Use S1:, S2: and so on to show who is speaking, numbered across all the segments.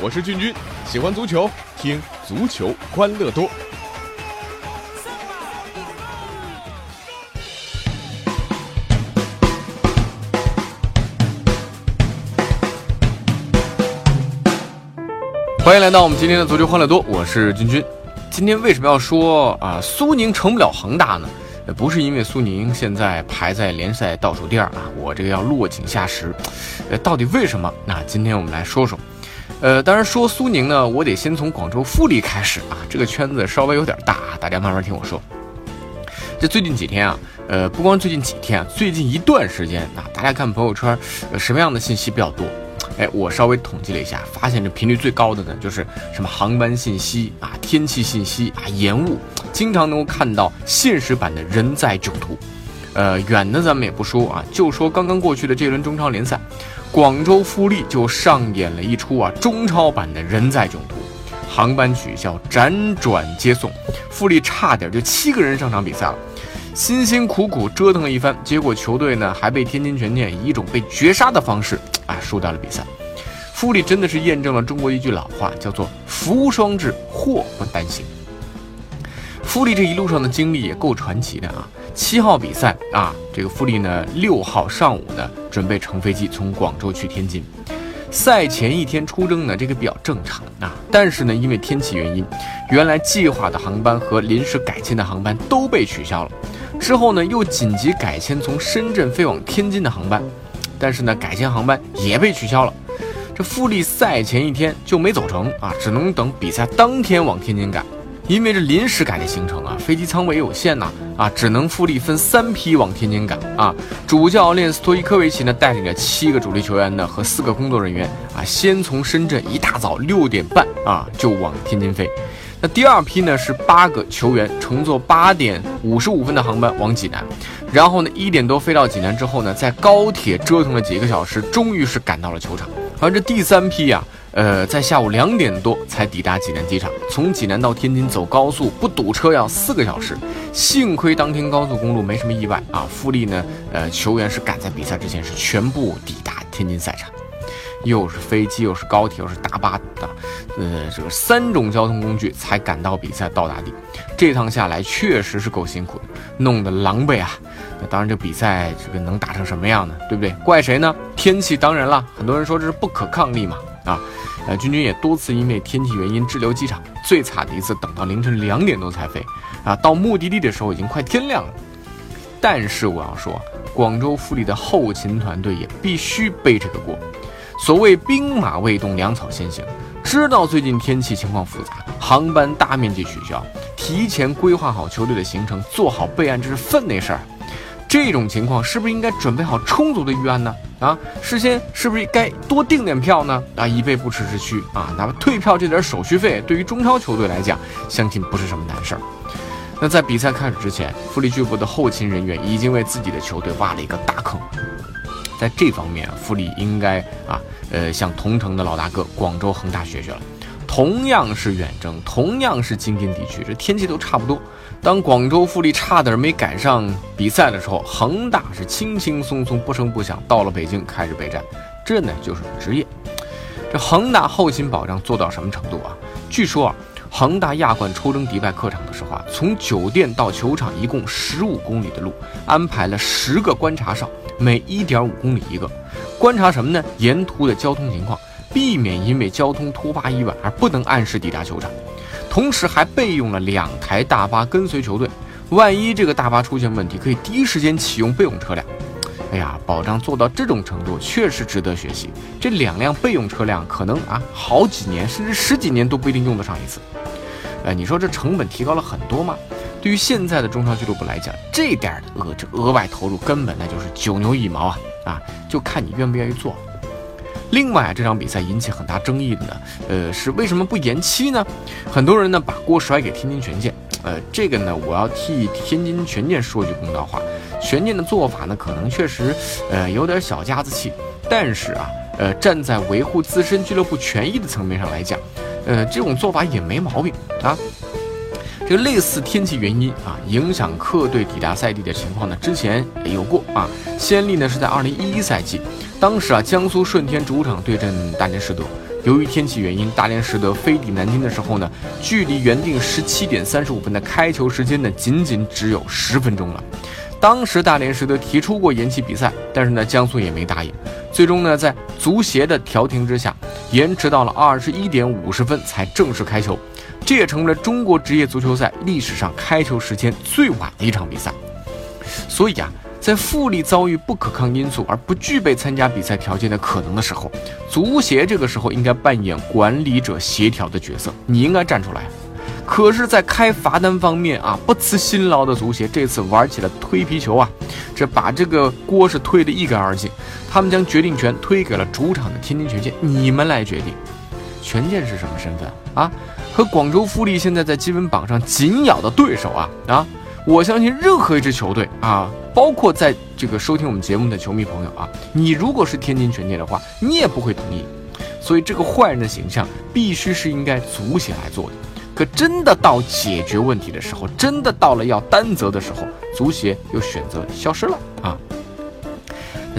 S1: 我是俊君，喜欢足球，听足球欢乐多。欢迎来到我们今天的足球欢乐多，我是君君。今天为什么要说啊苏宁成不了恒大呢？不是因为苏宁现在排在联赛倒数第二啊，我这个要落井下石。呃，到底为什么？那今天我们来说说。呃，当然说苏宁呢，我得先从广州富力开始啊，这个圈子稍微有点大，大家慢慢听我说。这最近几天啊，呃，不光最近几天啊，最近一段时间啊，大家看朋友圈，什么样的信息比较多？哎，我稍微统计了一下，发现这频率最高的呢，就是什么航班信息啊、天气信息啊、延误，经常能够看到现实版的人在囧途。呃，远的咱们也不说啊，就说刚刚过去的这轮中超联赛，广州富力就上演了一出啊中超版的人在囧途，航班取消，辗转接送，富力差点就七个人上场比赛了。辛辛苦苦折腾了一番，结果球队呢还被天津权健以一种被绝杀的方式啊输掉了比赛。富力真的是验证了中国一句老话，叫做“福无双至，祸不单行”。富力这一路上的经历也够传奇的啊！七号比赛啊，这个富力呢六号上午呢准备乘飞机从广州去天津。赛前一天出征呢，这个比较正常啊，但是呢因为天气原因，原来计划的航班和临时改签的航班都被取消了。之后呢，又紧急改签从深圳飞往天津的航班，但是呢，改签航班也被取消了。这富力赛前一天就没走成啊，只能等比赛当天往天津赶。因为这临时改的行程啊，飞机舱位有限呐，啊，只能富力分三批往天津赶啊。主教练斯托伊科维奇呢，带领着七个主力球员呢和四个工作人员啊，先从深圳一大早六点半啊就往天津飞。那第二批呢是八个球员乘坐八点五十五分的航班往济南，然后呢一点多飞到济南之后呢，在高铁折腾了几个小时，终于是赶到了球场。而这第三批呀，呃，在下午两点多才抵达济南机场，从济南到天津走高速不堵车要四个小时。幸亏当天高速公路没什么意外啊，富力呢，呃，球员是赶在比赛之前是全部抵达天津赛场。又是飞机，又是高铁，又是大巴的，呃，这个三种交通工具才赶到比赛到达地。这趟下来确实是够辛苦的，弄得狼狈啊。那当然，这比赛这个能打成什么样呢？对不对？怪谁呢？天气当然了。很多人说这是不可抗力嘛。啊，呃，君君也多次因为天气原因滞留机场，最惨的一次等到凌晨两点多才飞。啊，到目的地的时候已经快天亮了。但是我要说，广州富力的后勤团队也必须背这个锅。所谓兵马未动，粮草先行。知道最近天气情况复杂，航班大面积取消，提前规划好球队的行程，做好备案，这是分内事儿。这种情况是不是应该准备好充足的预案呢？啊，事先是不是该多订点票呢？啊，以备不时之需啊。哪怕退票这点手续费，对于中超球队来讲，相信不是什么难事儿。那在比赛开始之前，富力俱乐部的后勤人员已经为自己的球队挖了一个大坑。在这方面，富力应该啊，呃，向同城的老大哥广州恒大学学了。同样是远征，同样是京津地区，这天气都差不多。当广州富力差点没赶上比赛的时候，恒大是轻轻松松、不声不响到了北京开始备战。这呢就是职业。这恒大后勤保障做到什么程度啊？据说啊，恒大亚冠出征迪拜客场的时候啊，从酒店到球场一共十五公里的路，安排了十个观察哨。每一点五公里一个，观察什么呢？沿途的交通情况，避免因为交通突发意外而不能按时抵达球场。同时还备用了两台大巴跟随球队，万一这个大巴出现问题，可以第一时间启用备用车辆。哎呀，保障做到这种程度，确实值得学习。这两辆备用车辆，可能啊好几年甚至十几年都不一定用得上一次。呃，你说这成本提高了很多吗？对于现在的中超俱乐部来讲，这点的额这额外投入根本那就是九牛一毛啊啊！就看你愿不愿意做。另外啊，这场比赛引起很大争议的呢，呃，是为什么不延期呢？很多人呢把锅甩给天津权健，呃，这个呢我要替天津权健说句公道话，权健的做法呢可能确实呃有点小家子气，但是啊，呃站在维护自身俱乐部权益的层面上来讲，呃这种做法也没毛病啊。这个类似天气原因啊，影响客队抵达赛地的情况呢，之前也有过啊。先例呢是在二零一一赛季，当时啊，江苏舜天主场对阵大连实德，由于天气原因，大连实德飞抵南京的时候呢，距离原定十七点三十五分的开球时间呢，仅仅只有十分钟了。当时大连实德提出过延期比赛，但是呢，江苏也没答应。最终呢，在足协的调停之下，延迟到了二十一点五十分才正式开球。这也成为了中国职业足球赛历史上开球时间最晚的一场比赛。所以啊，在富力遭遇不可抗因素而不具备参加比赛条件的可能的时候，足协这个时候应该扮演管理者协调的角色，你应该站出来。可是，在开罚单方面啊，不辞辛劳的足协这次玩起了推皮球啊，这把这个锅是推得一干二净。他们将决定权推给了主场的天津权健，你们来决定。权健是什么身份啊？和广州富力现在在积分榜上紧咬的对手啊啊！我相信任何一支球队啊，包括在这个收听我们节目的球迷朋友啊，你如果是天津权健的话，你也不会同意。所以这个坏人的形象必须是应该足协来做的。可真的到解决问题的时候，真的到了要担责的时候，足协又选择消失了啊！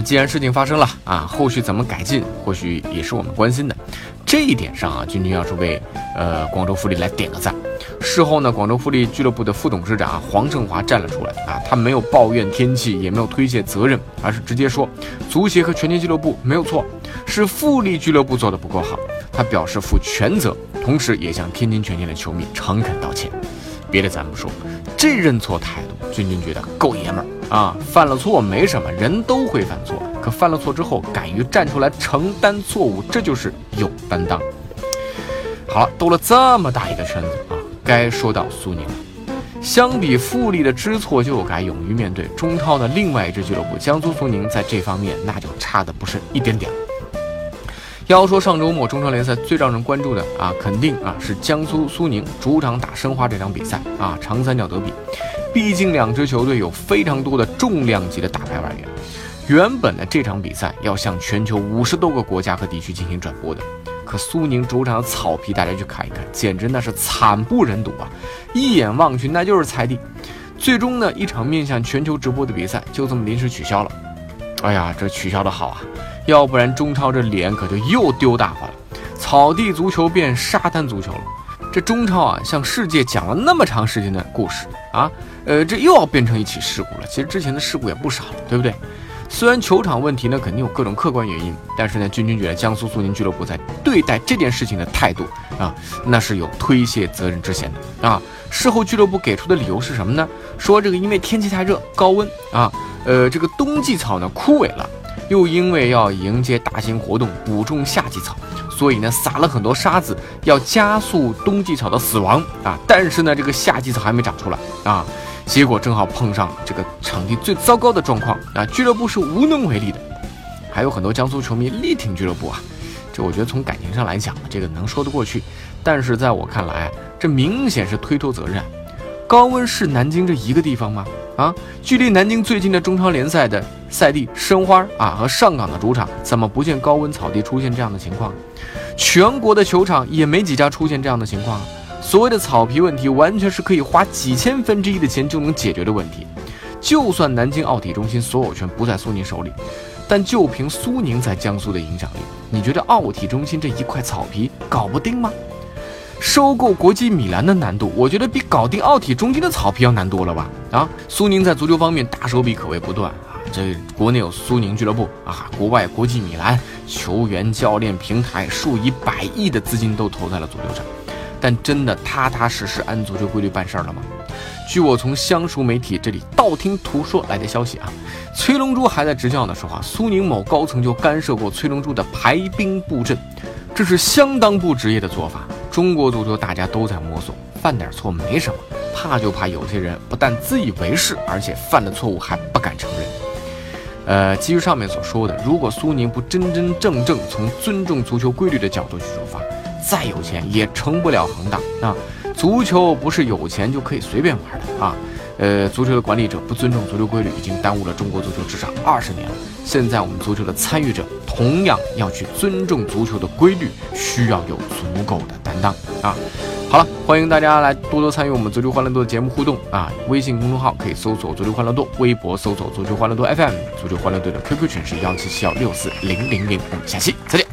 S1: 既然事情发生了啊，后续怎么改进，或许也是我们关心的。这一点上啊，君君要是为呃广州富力来点个赞。事后呢，广州富力俱乐部的副董事长黄胜华站了出来啊，他没有抱怨天气，也没有推卸责任，而是直接说，足协和全健俱乐部没有错，是富力俱乐部做的不够好，他表示负全责。同时，也向天津权健的球迷诚恳道歉。别的咱不说，这认错态度，君君觉得够爷们儿啊！犯了错没什么，人都会犯错，可犯了错之后敢于站出来承担错误，这就是有担当。好了，兜了这么大一个圈子啊，该说到苏宁了。相比富力的知错就改、勇于面对，中超的另外一支俱乐部江苏苏宁在这方面那就差的不是一点点了。要说上周末中超联赛最让人关注的啊，肯定啊是江苏苏宁主场打申花这场比赛啊，长三角德比。毕竟两支球队有非常多的重量级的大牌外援。原本呢这场比赛要向全球五十多个国家和地区进行转播的，可苏宁主场的草皮，大家去看一看，简直那是惨不忍睹啊！一眼望去那就是菜地。最终呢，一场面向全球直播的比赛就这么临时取消了。哎呀，这取消的好啊！要不然中超这脸可就又丢大发了，草地足球变沙滩足球了。这中超啊，向世界讲了那么长时间的故事啊，呃，这又要变成一起事故了。其实之前的事故也不少，对不对？虽然球场问题呢，肯定有各种客观原因，但是呢，君君觉得江苏苏宁俱乐部在对待这件事情的态度啊，那是有推卸责任之嫌的啊。事后俱乐部给出的理由是什么呢？说这个因为天气太热，高温啊，呃，这个冬季草呢枯萎了。又因为要迎接大型活动，补种夏季草，所以呢撒了很多沙子，要加速冬季草的死亡啊！但是呢，这个夏季草还没长出来啊，结果正好碰上这个场地最糟糕的状况啊，俱乐部是无能为力的。还有很多江苏球迷力挺俱乐部啊，这我觉得从感情上来讲，这个能说得过去。但是在我看来，这明显是推脱责任。高温是南京这一个地方吗？啊，距离南京最近的中超联赛的赛地申花啊和上港的主场，怎么不见高温草地出现这样的情况？全国的球场也没几家出现这样的情况。所谓的草皮问题，完全是可以花几千分之一的钱就能解决的问题。就算南京奥体中心所有权不在苏宁手里，但就凭苏宁在江苏的影响力，你觉得奥体中心这一块草皮搞不定吗？收购国际米兰的难度，我觉得比搞定奥体中心的草皮要难多了吧？啊，苏宁在足球方面大手笔可谓不断啊，这国内有苏宁俱乐部啊，国外国际米兰球员、教练、平台，数以百亿的资金都投在了足球上，但真的踏踏实实按足球规律办事了吗？据我从相熟媒体这里道听途说来的消息啊，崔龙珠还在执教的时候啊，苏宁某高层就干涉过崔龙珠的排兵布阵，这是相当不职业的做法。中国足球大家都在摸索，犯点错没什么，怕就怕有些人不但自以为是，而且犯了错误还不敢承认。呃，基于上面所说的，如果苏宁不真真正正从尊重足球规律的角度去出发，再有钱也成不了恒大啊！足球不是有钱就可以随便玩的啊！呃，足球的管理者不尊重足球规律，已经耽误了中国足球至少二十年了。现在我们足球的参与者同样要去尊重足球的规律，需要有足够的担当啊！好了，欢迎大家来多多参与我们足球欢乐多的节目互动啊！微信公众号可以搜索“足球欢乐多”，微博搜索“足球欢乐多 FM”，足球欢乐队的 QQ 群是幺七七幺六四零零零。我们下期再见。